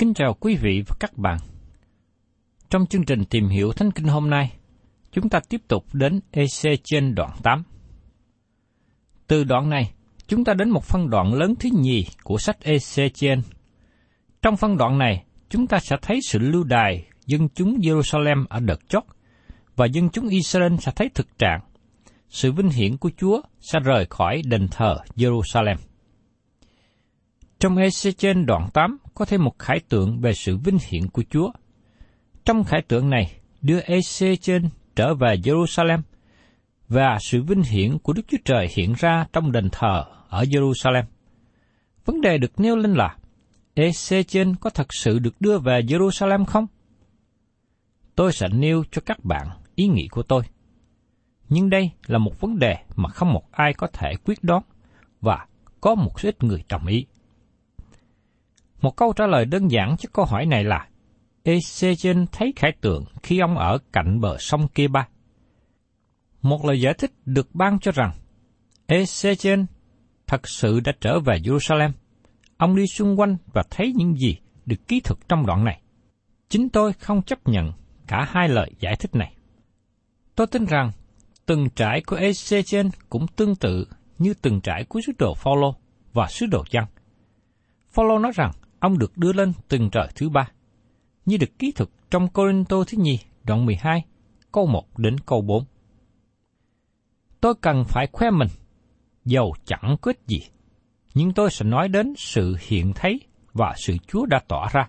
Kính chào quý vị và các bạn. Trong chương trình tìm hiểu Thánh Kinh hôm nay, chúng ta tiếp tục đến EC trên đoạn 8. Từ đoạn này, chúng ta đến một phân đoạn lớn thứ nhì của sách EC trên. Trong phân đoạn này, chúng ta sẽ thấy sự lưu đài dân chúng Jerusalem ở đợt chót, và dân chúng Israel sẽ thấy thực trạng, sự vinh hiển của Chúa sẽ rời khỏi đền thờ Jerusalem. Trong EC trên đoạn 8 có thêm một khải tượng về sự vinh hiển của Chúa. Trong khải tượng này, đưa EC trên trở về Jerusalem và sự vinh hiển của Đức Chúa Trời hiện ra trong đền thờ ở Jerusalem. Vấn đề được nêu lên là EC trên có thật sự được đưa về Jerusalem không? Tôi sẽ nêu cho các bạn ý nghĩ của tôi. Nhưng đây là một vấn đề mà không một ai có thể quyết đoán và có một số ít người đồng ý. Một câu trả lời đơn giản cho câu hỏi này là Ezechen thấy khải tượng khi ông ở cạnh bờ sông kia ba. Một lời giải thích được ban cho rằng Ezechen thật sự đã trở về Jerusalem. Ông đi xung quanh và thấy những gì được ký thực trong đoạn này. Chính tôi không chấp nhận cả hai lời giải thích này. Tôi tin rằng từng trải của Ezechen cũng tương tự như từng trải của sứ đồ Phaolô và sứ đồ Giăng. Phaolô nói rằng ông được đưa lên từng trời thứ ba, như được ký thực trong Corinto thứ nhì, đoạn 12, câu 1 đến câu 4. Tôi cần phải khoe mình, dầu chẳng có ích gì, nhưng tôi sẽ nói đến sự hiện thấy và sự Chúa đã tỏ ra.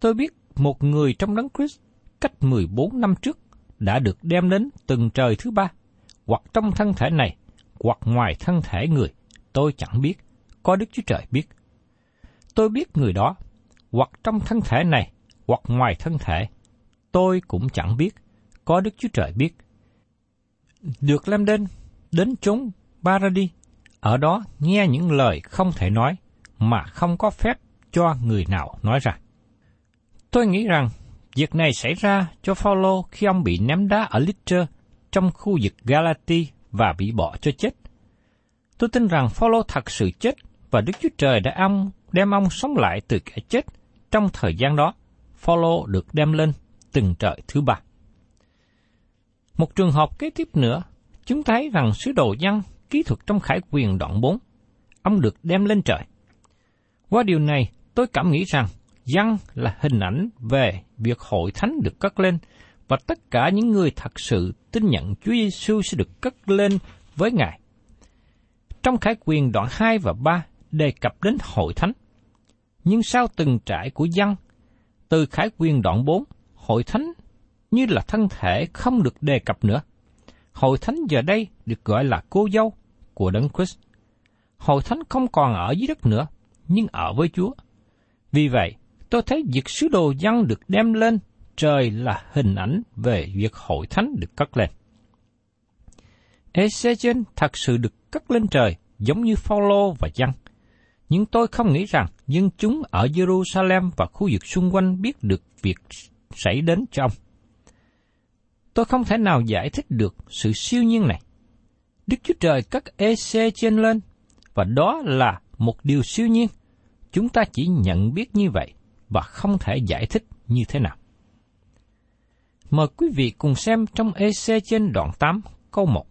Tôi biết một người trong đấng Christ cách 14 năm trước đã được đem đến từng trời thứ ba, hoặc trong thân thể này, hoặc ngoài thân thể người, tôi chẳng biết, có Đức Chúa Trời biết. Tôi biết người đó, hoặc trong thân thể này, hoặc ngoài thân thể, tôi cũng chẳng biết, có Đức Chúa Trời biết. Được đem đến, đến chốn Baradi, ở đó nghe những lời không thể nói, mà không có phép cho người nào nói ra. Tôi nghĩ rằng việc này xảy ra cho Phaolô khi ông bị ném đá ở Lystra trong khu vực Galati và bị bỏ cho chết. Tôi tin rằng Phaolô thật sự chết và Đức Chúa Trời đã ông đem ông sống lại từ kẻ chết. Trong thời gian đó, Phaolô được đem lên từng trời thứ ba. Một trường hợp kế tiếp nữa, chúng thấy rằng sứ đồ văn kỹ thuật trong khải quyền đoạn 4, ông được đem lên trời. Qua điều này, tôi cảm nghĩ rằng Dân là hình ảnh về việc hội thánh được cất lên và tất cả những người thật sự tin nhận Chúa Giêsu sẽ được cất lên với Ngài. Trong khải quyền đoạn 2 và 3 đề cập đến hội thánh. Nhưng sau từng trải của dân, từ khải quyền đoạn 4, hội thánh như là thân thể không được đề cập nữa. Hội thánh giờ đây được gọi là cô dâu của Đấng Christ. Hội thánh không còn ở dưới đất nữa, nhưng ở với Chúa. Vì vậy, tôi thấy việc sứ đồ dân được đem lên trời là hình ảnh về việc hội thánh được cất lên. Ezechen thật sự được cất lên trời giống như Phaolô và dân. Nhưng tôi không nghĩ rằng dân chúng ở Jerusalem và khu vực xung quanh biết được việc xảy đến cho ông. Tôi không thể nào giải thích được sự siêu nhiên này. Đức Chúa Trời cất trên lên, và đó là một điều siêu nhiên. Chúng ta chỉ nhận biết như vậy và không thể giải thích như thế nào. Mời quý vị cùng xem trong EC trên đoạn 8 câu 1.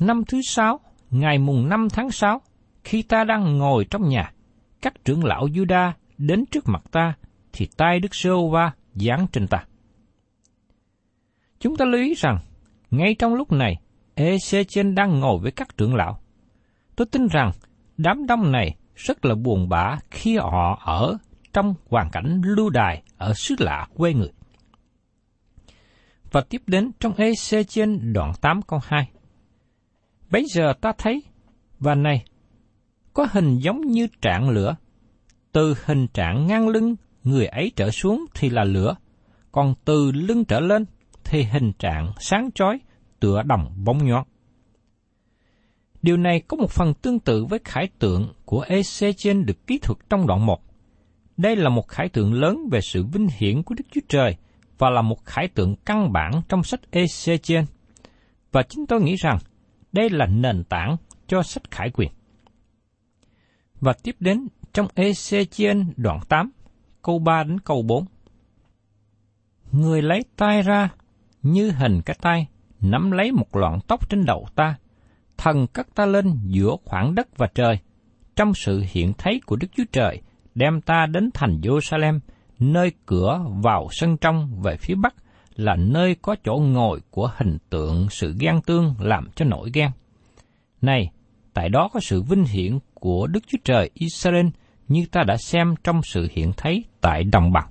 Năm thứ sáu, ngày mùng 5 tháng 6, khi ta đang ngồi trong nhà, các trưởng lão Juda đến trước mặt ta, thì tay Đức sơ va giáng trên ta. Chúng ta lưu ý rằng, ngay trong lúc này, Ezechen đang ngồi với các trưởng lão. Tôi tin rằng đám đông này rất là buồn bã khi họ ở trong hoàn cảnh lưu đài ở xứ lạ quê người. Và tiếp đến trong EC trên đoạn 8 câu 2. Bây giờ ta thấy, và này, có hình giống như trạng lửa. Từ hình trạng ngang lưng người ấy trở xuống thì là lửa, còn từ lưng trở lên thì hình trạng sáng chói tựa đồng bóng nhót. Điều này có một phần tương tự với khải tượng của Ezechen được kỹ thuật trong đoạn 1. Đây là một khải tượng lớn về sự vinh hiển của Đức Chúa Trời và là một khải tượng căn bản trong sách Ezechen. Và chính tôi nghĩ rằng đây là nền tảng cho sách khải quyền. Và tiếp đến trong Ezechiel đoạn 8, câu 3 đến câu 4. Người lấy tay ra như hình cái tay, nắm lấy một loạn tóc trên đầu ta, thần cất ta lên giữa khoảng đất và trời, trong sự hiện thấy của Đức Chúa Trời, đem ta đến thành Jerusalem, nơi cửa vào sân trong về phía bắc là nơi có chỗ ngồi của hình tượng sự ghen tương làm cho nổi ghen. Này, tại đó có sự vinh hiển của Đức Chúa Trời Israel như ta đã xem trong sự hiện thấy tại đồng bằng.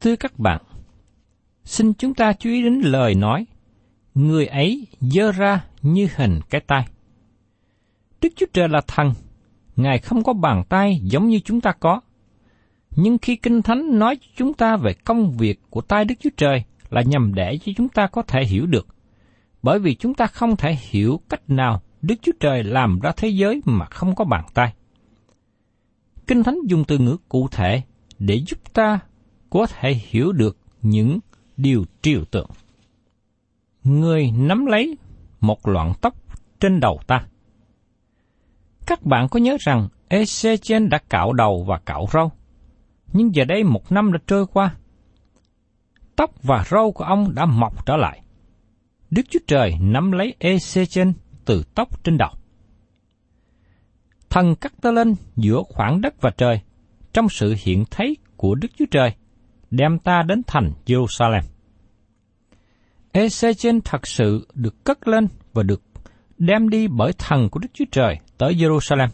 Thưa các bạn, xin chúng ta chú ý đến lời nói, người ấy dơ ra như hình cái tay. Đức Chúa Trời là thần, Ngài không có bàn tay giống như chúng ta có. Nhưng khi Kinh Thánh nói chúng ta về công việc của tay Đức Chúa Trời là nhằm để cho chúng ta có thể hiểu được. Bởi vì chúng ta không thể hiểu cách nào Đức Chúa Trời làm ra thế giới mà không có bàn tay. Kinh Thánh dùng từ ngữ cụ thể để giúp ta có thể hiểu được những điều triều tượng. Người nắm lấy một loạn tóc trên đầu ta. Các bạn có nhớ rằng Ezechen đã cạo đầu và cạo râu? Nhưng giờ đây một năm đã trôi qua. Tóc và râu của ông đã mọc trở lại. Đức Chúa Trời nắm lấy Ezechen từ tóc trên đầu. Thần cắt ta lên giữa khoảng đất và trời, trong sự hiện thấy của Đức Chúa Trời, đem ta đến thành Jerusalem. Ezechen thật sự được cất lên và được đem đi bởi thần của Đức Chúa Trời tới Jerusalem.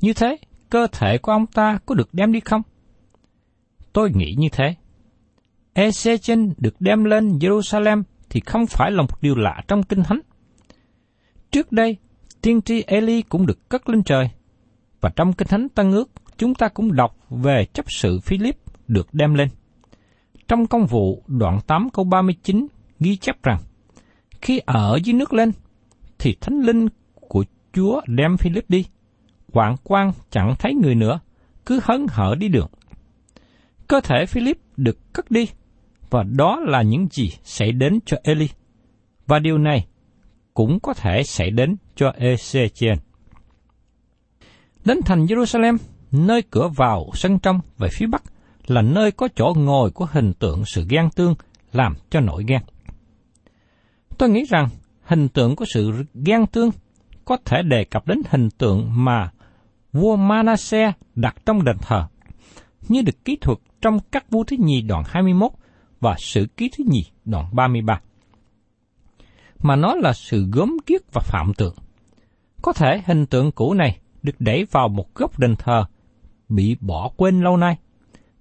Như thế, cơ thể của ông ta có được đem đi không? Tôi nghĩ như thế. Ezechen được đem lên Jerusalem thì không phải là một điều lạ trong Kinh Thánh. Trước đây, tiên tri Eli cũng được cất lên trời, và trong Kinh Thánh Tân ước, chúng ta cũng đọc về chấp sự Philip được đem lên. Trong công vụ đoạn 8 câu 39 ghi chép rằng, khi ở dưới nước lên, thì thánh linh của Chúa đem Philip đi. Quảng quan chẳng thấy người nữa, cứ hấn hở đi đường. Cơ thể Philip được cất đi, và đó là những gì xảy đến cho Eli. Và điều này cũng có thể xảy đến cho Ezechiel. Đến thành Jerusalem, nơi cửa vào sân trong về phía bắc, là nơi có chỗ ngồi của hình tượng sự ghen tương làm cho nổi ghen. Tôi nghĩ rằng hình tượng của sự ghen tương có thể đề cập đến hình tượng mà vua Manasseh đặt trong đền thờ. như được kỹ thuật trong các vua thứ nhì đoạn 21 và sự ký thứ nhì đoạn 33. Mà nó là sự gớm ghiếc và phạm tượng. Có thể hình tượng cũ này được đẩy vào một góc đền thờ, bị bỏ quên lâu nay.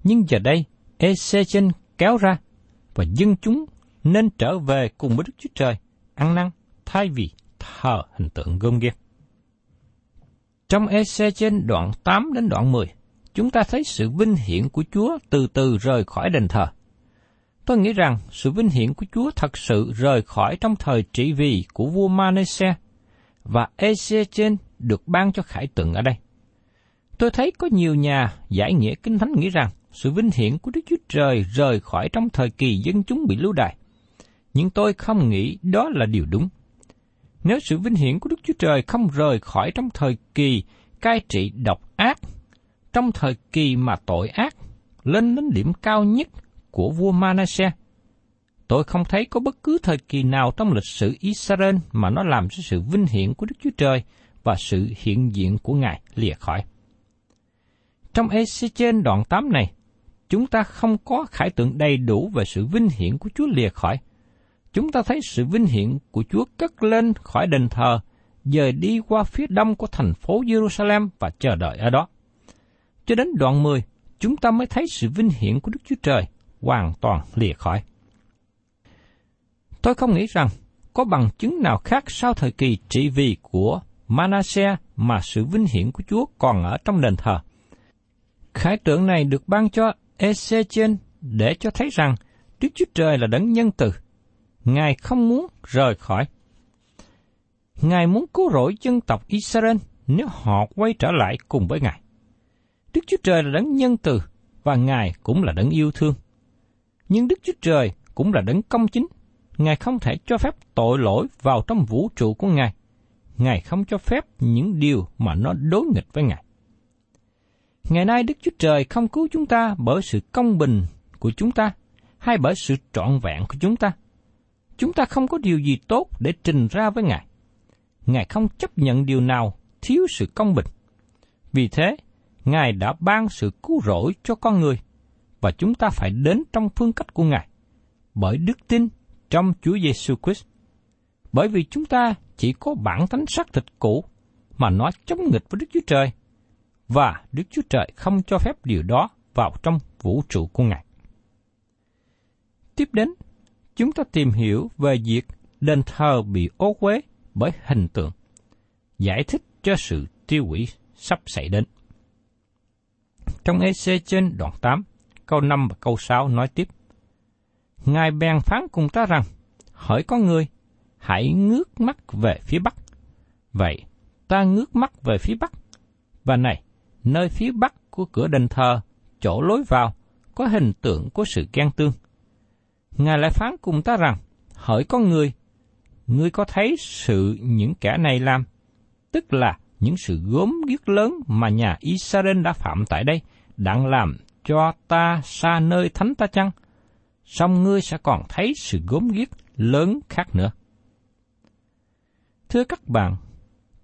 Nhưng giờ đây, Ezechen kéo ra, và dân chúng nên trở về cùng với Đức Chúa Trời, ăn năn, thay vì thờ hình tượng gom ghiếc. Trong Ezechen đoạn 8 đến đoạn 10, chúng ta thấy sự vinh hiển của Chúa từ từ rời khỏi đền thờ. Tôi nghĩ rằng sự vinh hiển của Chúa thật sự rời khỏi trong thời trị vì của vua Manasseh và Ezechen được ban cho khải tượng ở đây. Tôi thấy có nhiều nhà giải nghĩa kinh thánh nghĩ rằng sự vinh hiển của Đức Chúa Trời rời khỏi trong thời kỳ dân chúng bị lưu đày. Nhưng tôi không nghĩ đó là điều đúng. Nếu sự vinh hiển của Đức Chúa Trời không rời khỏi trong thời kỳ cai trị độc ác, trong thời kỳ mà tội ác lên đến điểm cao nhất của vua Manasseh, tôi không thấy có bất cứ thời kỳ nào trong lịch sử Israel mà nó làm cho sự vinh hiển của Đức Chúa Trời và sự hiện diện của Ngài lìa khỏi. Trong Ezechiel đoạn 8 này, chúng ta không có khải tượng đầy đủ về sự vinh hiển của Chúa lìa khỏi. Chúng ta thấy sự vinh hiển của Chúa cất lên khỏi đền thờ, dời đi qua phía đông của thành phố Jerusalem và chờ đợi ở đó. Cho đến đoạn 10, chúng ta mới thấy sự vinh hiển của Đức Chúa Trời hoàn toàn lìa khỏi. Tôi không nghĩ rằng có bằng chứng nào khác sau thời kỳ trị vì của Manasseh mà sự vinh hiển của Chúa còn ở trong đền thờ. Khải tượng này được ban cho Ezechen để cho thấy rằng Đức Chúa Trời là đấng nhân từ. Ngài không muốn rời khỏi. Ngài muốn cứu rỗi dân tộc Israel nếu họ quay trở lại cùng với Ngài. Đức Chúa Trời là đấng nhân từ và Ngài cũng là đấng yêu thương. Nhưng Đức Chúa Trời cũng là đấng công chính. Ngài không thể cho phép tội lỗi vào trong vũ trụ của Ngài. Ngài không cho phép những điều mà nó đối nghịch với Ngài. Ngày nay Đức Chúa Trời không cứu chúng ta bởi sự công bình của chúng ta, hay bởi sự trọn vẹn của chúng ta. Chúng ta không có điều gì tốt để trình ra với Ngài. Ngài không chấp nhận điều nào thiếu sự công bình. Vì thế, Ngài đã ban sự cứu rỗi cho con người, và chúng ta phải đến trong phương cách của Ngài, bởi đức tin trong Chúa Giêsu Christ. Bởi vì chúng ta chỉ có bản tánh xác thịt cũ, mà nó chống nghịch với Đức Chúa Trời – và Đức Chúa Trời không cho phép điều đó vào trong vũ trụ của Ngài. Tiếp đến, chúng ta tìm hiểu về việc đền thờ bị ô uế bởi hình tượng, giải thích cho sự tiêu hủy sắp xảy đến. Trong EC trên đoạn 8, câu 5 và câu 6 nói tiếp. Ngài bèn phán cùng ta rằng, hỏi con người, hãy ngước mắt về phía Bắc. Vậy, ta ngước mắt về phía Bắc. Và này, nơi phía bắc của cửa đền thờ, chỗ lối vào, có hình tượng của sự ghen tương. Ngài lại phán cùng ta rằng, hỡi con người, ngươi có thấy sự những kẻ này làm, tức là những sự gốm ghiếc lớn mà nhà Israel đã phạm tại đây, đang làm cho ta xa nơi thánh ta chăng? Xong ngươi sẽ còn thấy sự gốm ghiếc lớn khác nữa. Thưa các bạn,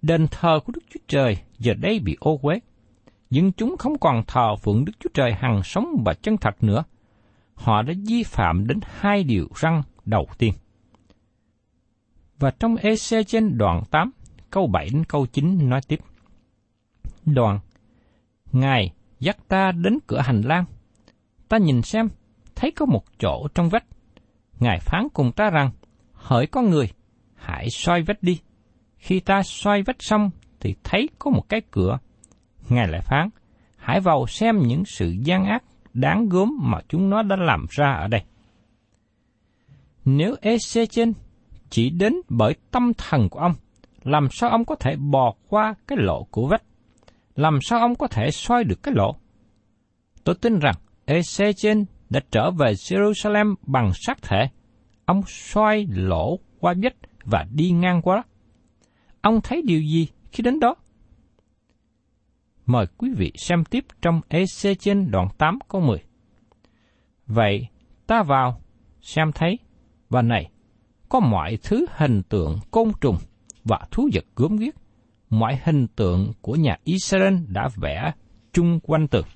đền thờ của Đức Chúa Trời giờ đây bị ô uế nhưng chúng không còn thờ phượng Đức Chúa Trời hằng sống và chân thật nữa. Họ đã vi phạm đến hai điều răng đầu tiên. Và trong EC trên đoạn 8, câu 7 đến câu 9 nói tiếp. Đoạn, Ngài dắt ta đến cửa hành lang. Ta nhìn xem, thấy có một chỗ trong vách. Ngài phán cùng ta rằng, hỡi con người, hãy xoay vách đi. Khi ta xoay vách xong, thì thấy có một cái cửa Ngài lại phán, hãy vào xem những sự gian ác đáng gớm mà chúng nó đã làm ra ở đây. Nếu Ezechen chỉ đến bởi tâm thần của ông, làm sao ông có thể bò qua cái lỗ của vách? Làm sao ông có thể xoay được cái lỗ? Tôi tin rằng Ezechen đã trở về Jerusalem bằng xác thể. Ông xoay lỗ qua vách và đi ngang qua đó. Ông thấy điều gì khi đến đó? Mời quý vị xem tiếp trong Ezechen đoạn 8 câu 10. Vậy, ta vào, xem thấy, và này, có mọi thứ hình tượng côn trùng và thú vật gớm ghiếc, mọi hình tượng của nhà Israel đã vẽ chung quanh tường.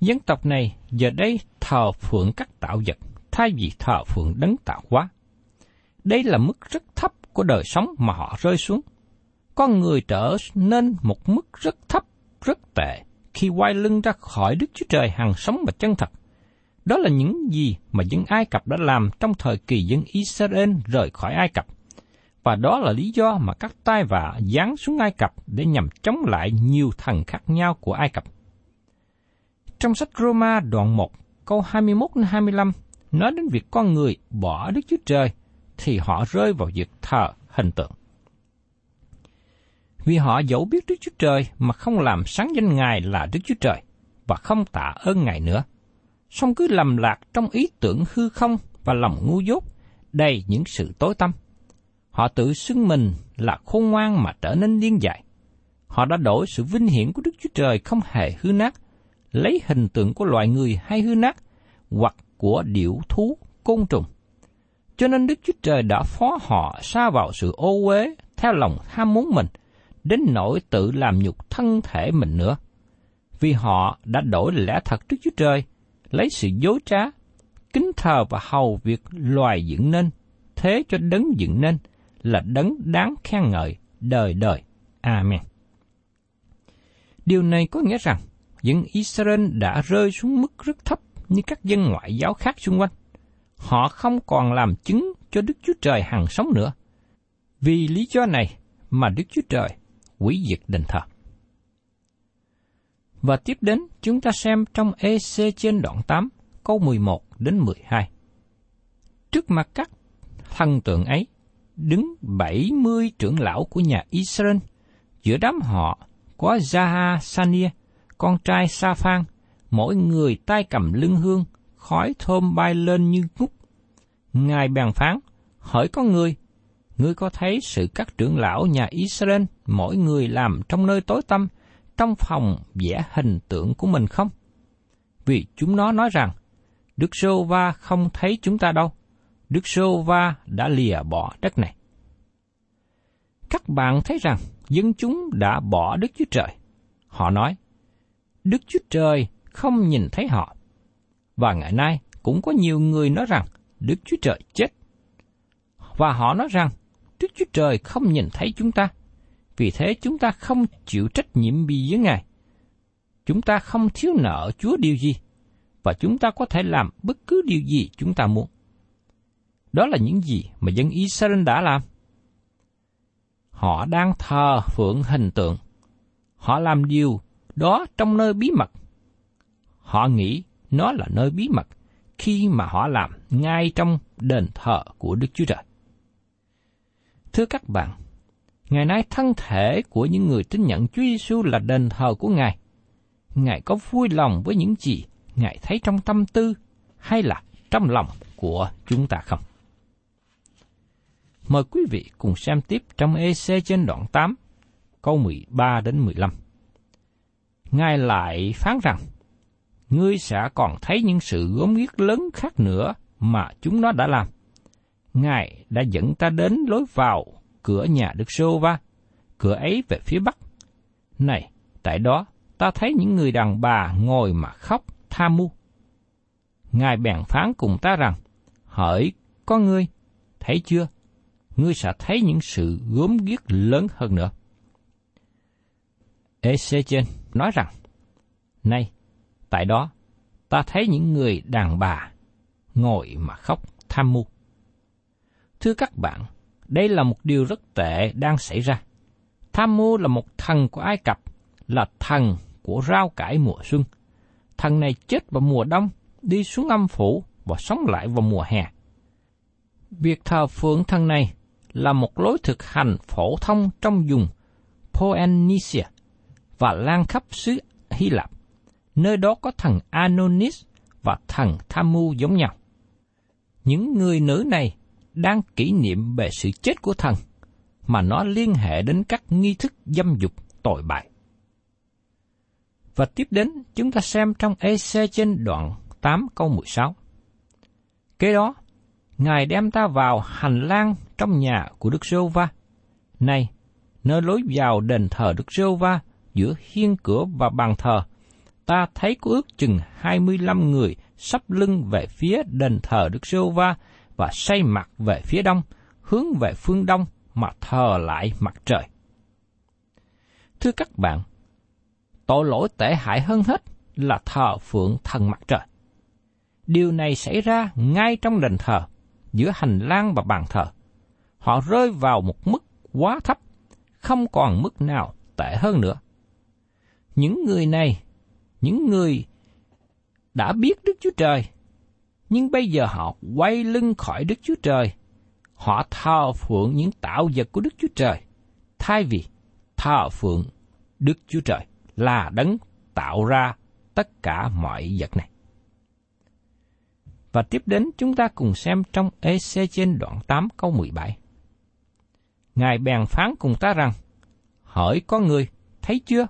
Dân tộc này giờ đây thờ phượng các tạo vật thay vì thờ phượng đấng tạo hóa. Đây là mức rất thấp của đời sống mà họ rơi xuống. Con người trở nên một mức rất thấp, rất tệ khi quay lưng ra khỏi Đức Chúa Trời hằng sống và chân thật. Đó là những gì mà dân Ai Cập đã làm trong thời kỳ dân Israel rời khỏi Ai Cập. Và đó là lý do mà các tai vạ giáng xuống Ai Cập để nhằm chống lại nhiều thần khác nhau của Ai Cập. Trong sách Roma đoạn 1, câu 21-25 nói đến việc con người bỏ Đức Chúa Trời thì họ rơi vào việc thờ hình tượng. Vì họ dẫu biết Đức Chúa Trời mà không làm sáng danh Ngài là Đức Chúa Trời và không tạ ơn Ngài nữa, song cứ lầm lạc trong ý tưởng hư không và lòng ngu dốt, đầy những sự tối tâm. Họ tự xưng mình là khôn ngoan mà trở nên điên dại. Họ đã đổi sự vinh hiển của Đức Chúa Trời không hề hư nát, lấy hình tượng của loài người hay hư nát, hoặc của điểu thú, côn trùng. Cho nên Đức Chúa Trời đã phó họ xa vào sự ô uế theo lòng ham muốn mình, đến nỗi tự làm nhục thân thể mình nữa. Vì họ đã đổi lẽ thật Đức Chúa Trời, lấy sự dối trá, kính thờ và hầu việc loài dựng nên, thế cho đấng dựng nên là đấng đáng khen ngợi đời đời. Amen. Điều này có nghĩa rằng, dân Israel đã rơi xuống mức rất thấp như các dân ngoại giáo khác xung quanh. Họ không còn làm chứng cho Đức Chúa Trời hằng sống nữa. Vì lý do này mà Đức Chúa Trời hủy diệt đền thờ. Và tiếp đến chúng ta xem trong EC trên đoạn 8, câu 11 đến 12. Trước mặt các thần tượng ấy, đứng 70 trưởng lão của nhà Israel, giữa đám họ có Zaha Sania, con trai Sa Phan, mỗi người tay cầm lưng hương, khói thơm bay lên như ngút. Ngài bàn phán, hỏi con người, ngươi có thấy sự các trưởng lão nhà Israel mỗi người làm trong nơi tối tăm, trong phòng vẽ hình tượng của mình không? Vì chúng nó nói rằng, Đức Sô Va không thấy chúng ta đâu. Đức Sô Va đã lìa bỏ đất này. Các bạn thấy rằng dân chúng đã bỏ Đức Chúa Trời. Họ nói, Đức Chúa Trời không nhìn thấy họ. Và ngày nay cũng có nhiều người nói rằng Đức Chúa Trời chết. Và họ nói rằng Đức Chúa Trời không nhìn thấy chúng ta. Vì thế chúng ta không chịu trách nhiệm gì với Ngài. Chúng ta không thiếu nợ Chúa điều gì, và chúng ta có thể làm bất cứ điều gì chúng ta muốn. Đó là những gì mà dân Israel đã làm. Họ đang thờ phượng hình tượng. Họ làm điều đó trong nơi bí mật Họ nghĩ nó là nơi bí mật khi mà họ làm ngay trong đền thờ của Đức Chúa Trời. Thưa các bạn, ngày nay thân thể của những người tin nhận Chúa Giêsu là đền thờ của Ngài. Ngài có vui lòng với những gì Ngài thấy trong tâm tư hay là trong lòng của chúng ta không? Mời quý vị cùng xem tiếp trong EC trên đoạn 8, câu 13 đến 15. Ngài lại phán rằng, ngươi sẽ còn thấy những sự gốm ghiếc lớn khác nữa mà chúng nó đã làm. Ngài đã dẫn ta đến lối vào cửa nhà Đức Sô Va, cửa ấy về phía bắc. Này, tại đó ta thấy những người đàn bà ngồi mà khóc tha mu. Ngài bèn phán cùng ta rằng, hỡi có ngươi, thấy chưa, ngươi sẽ thấy những sự gốm ghiếc lớn hơn nữa. Ezechen nói rằng, Này, Tại đó, ta thấy những người đàn bà ngồi mà khóc tham mưu. Thưa các bạn, đây là một điều rất tệ đang xảy ra. Tham mưu là một thần của Ai Cập, là thần của rau cải mùa xuân. Thần này chết vào mùa đông, đi xuống âm phủ và sống lại vào mùa hè. Việc thờ phượng thần này là một lối thực hành phổ thông trong vùng Poenicia và lan khắp xứ Hy Lạp nơi đó có thần Anonis và thần Tham Mưu giống nhau. Những người nữ này đang kỷ niệm về sự chết của thần, mà nó liên hệ đến các nghi thức dâm dục tội bại. Và tiếp đến, chúng ta xem trong EC trên đoạn 8 câu 16. Kế đó, Ngài đem ta vào hành lang trong nhà của Đức Sô Va. Này, nơi lối vào đền thờ Đức Sô Va giữa hiên cửa và bàn thờ ta thấy có ước chừng 25 người sắp lưng về phía đền thờ Đức Sô Va và say mặt về phía đông, hướng về phương đông mà thờ lại mặt trời. Thưa các bạn, tội lỗi tệ hại hơn hết là thờ phượng thần mặt trời. Điều này xảy ra ngay trong đền thờ, giữa hành lang và bàn thờ. Họ rơi vào một mức quá thấp, không còn mức nào tệ hơn nữa. Những người này, những người đã biết Đức Chúa Trời, nhưng bây giờ họ quay lưng khỏi Đức Chúa Trời. Họ thờ phượng những tạo vật của Đức Chúa Trời, thay vì thờ phượng Đức Chúa Trời là đấng tạo ra tất cả mọi vật này. Và tiếp đến chúng ta cùng xem trong EC trên đoạn 8 câu 17. Ngài bèn phán cùng ta rằng, Hỡi con người, thấy chưa?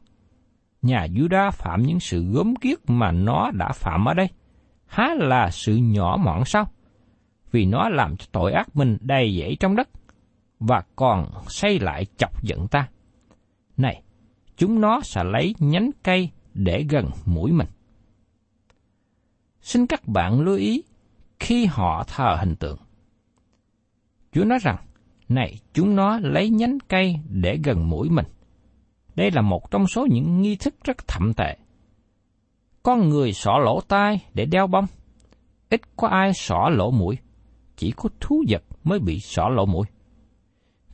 Nhà Juda phạm những sự gớm kiết mà nó đã phạm ở đây. Há là sự nhỏ mọn sao? Vì nó làm cho tội ác mình đầy dẫy trong đất, và còn xây lại chọc giận ta. Này, chúng nó sẽ lấy nhánh cây để gần mũi mình. Xin các bạn lưu ý khi họ thờ hình tượng. Chúa nói rằng, này chúng nó lấy nhánh cây để gần mũi mình. Đây là một trong số những nghi thức rất thậm tệ. Con người xỏ lỗ tai để đeo bông. Ít có ai xỏ lỗ mũi. Chỉ có thú vật mới bị xỏ lỗ mũi.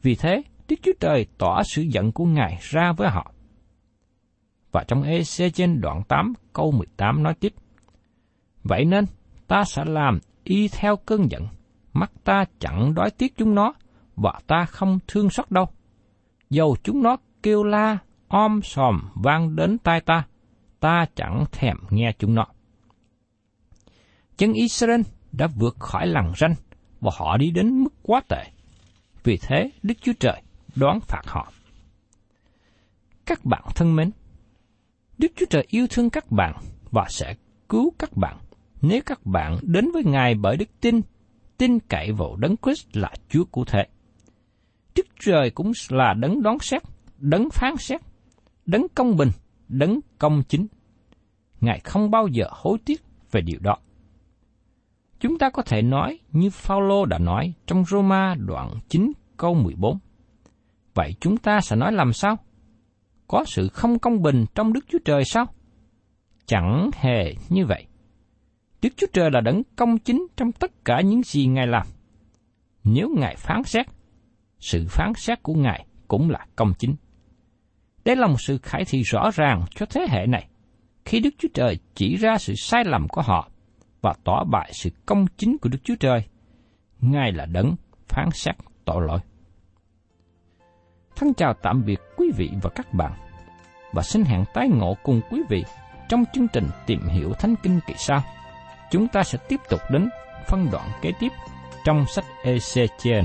Vì thế, Đức Chúa Trời tỏ sự giận của Ngài ra với họ. Và trong EC trên đoạn 8 câu 18 nói tiếp. Vậy nên, ta sẽ làm y theo cơn giận, mắt ta chẳng đói tiếc chúng nó, và ta không thương xót đâu. Dầu chúng nó kêu la, om sòm vang đến tai ta, ta chẳng thèm nghe chúng nó. chân Israel đã vượt khỏi lằn ranh và họ đi đến mức quá tệ. Vì thế, Đức Chúa Trời đoán phạt họ. Các bạn thân mến, Đức Chúa Trời yêu thương các bạn và sẽ cứu các bạn nếu các bạn đến với Ngài bởi đức tin, tin cậy vào Đấng Christ là Chúa cụ thể. Đức Trời cũng là đấng đoán xét, đấng phán xét, đấng công bình, đấng công chính. Ngài không bao giờ hối tiếc về điều đó. Chúng ta có thể nói như Phaolô đã nói trong Roma đoạn 9 câu 14. Vậy chúng ta sẽ nói làm sao? Có sự không công bình trong Đức Chúa Trời sao? Chẳng hề như vậy. Đức Chúa Trời là đấng công chính trong tất cả những gì Ngài làm. Nếu Ngài phán xét, sự phán xét của Ngài cũng là công chính. Đây là một sự khải thị rõ ràng cho thế hệ này, khi Đức Chúa Trời chỉ ra sự sai lầm của họ và tỏ bại sự công chính của Đức Chúa Trời. Ngài là đấng phán xét tội lỗi. Thân chào tạm biệt quý vị và các bạn, và xin hẹn tái ngộ cùng quý vị trong chương trình tìm hiểu Thánh Kinh kỳ sau chúng ta sẽ tiếp tục đến phân đoạn kế tiếp trong sách Ezechiel.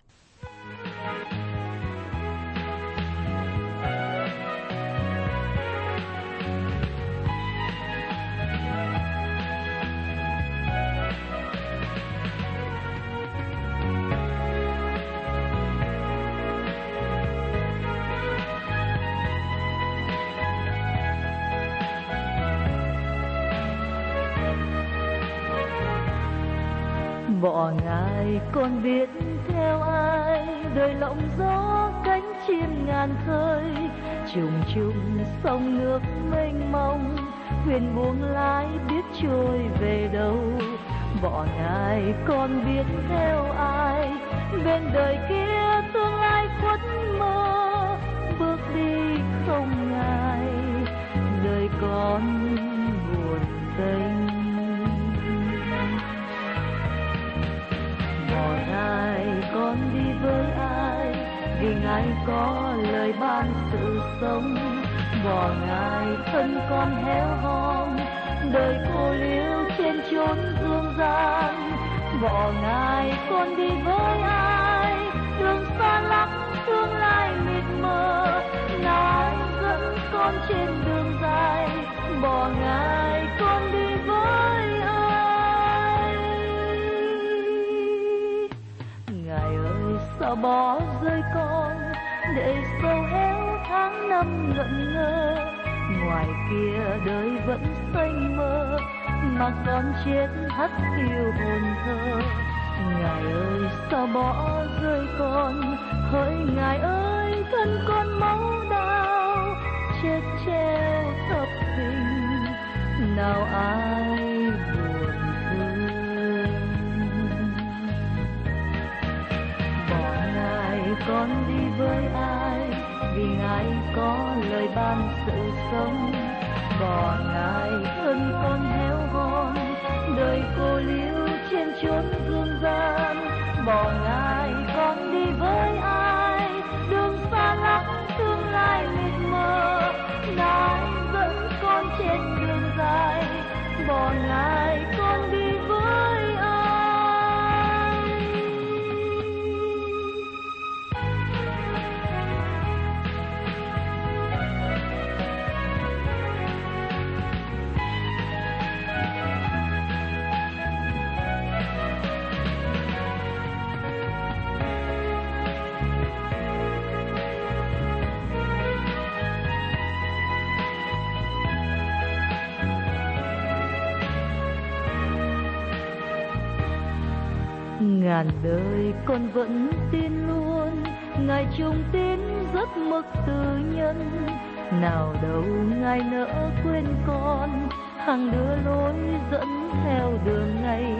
Bỏ ngài, con biết theo ai. Đời lộng gió cánh chim ngàn khơi, trùng trùng sông nước mênh mông. Thuyền buông lái biết trôi về đâu, bỏ ngài, con biết theo ai. Bên đời kia tương lai khuất mơ, bước đi không ngài đời con buồn tây vì ngài có lời ban sự sống? Bỏ ngài thân con héo hon đời cô liêu trên chốn dương gian. Bỏ ngài con đi với ai? Đường xa lắm, tương lai mịt mờ. Con trên đường dài. Bỏ ngài con đi với ai? Ngài ơi, sao bỏ tháng năm ngẩn ngơ. Ngoài kia đời vẫn xanh mơ, mà con chết hắt tiêu hồn thơ. Ngài ơi, sao bỏ rơi con? Hỡi ngài ơi, thân con máu đau, chết treo thập hình. Nào ai buồn thương? Bỏ ngài con đi với ai? Vì ngài có lời ban sự sống còn ngài con vẫn tin luôn. Ngài trung tín rất mực từ nhân. Nào đâu ngài nỡ quên con. Hàng đưa lối dẫn theo đường ngày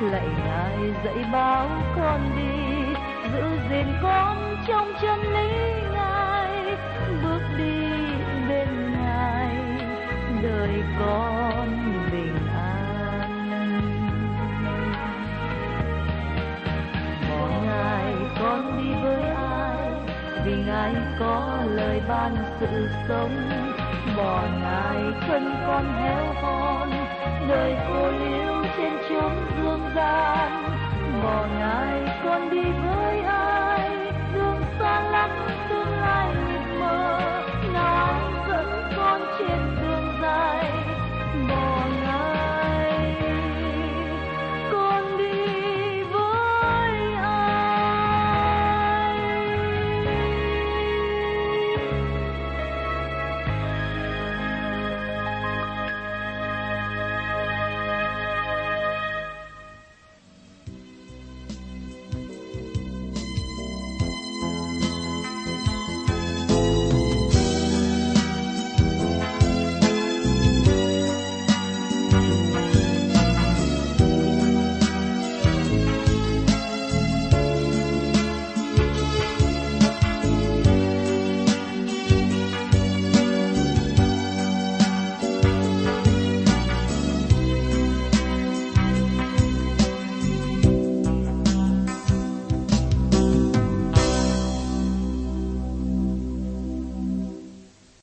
lạy ngài dạy bảo con đi. Giữ gìn con trong chân lý ngài. Bước đi bên ngài. Đời con Ngài có lời ban sự sống. Bỏ ngài thân con héo hon, đời cô liễu trên trống dương gian. Bỏ ngài con đi với ai, đường xa lắm tương lai mịt mờ. Ngài dẫn con trên đường dài.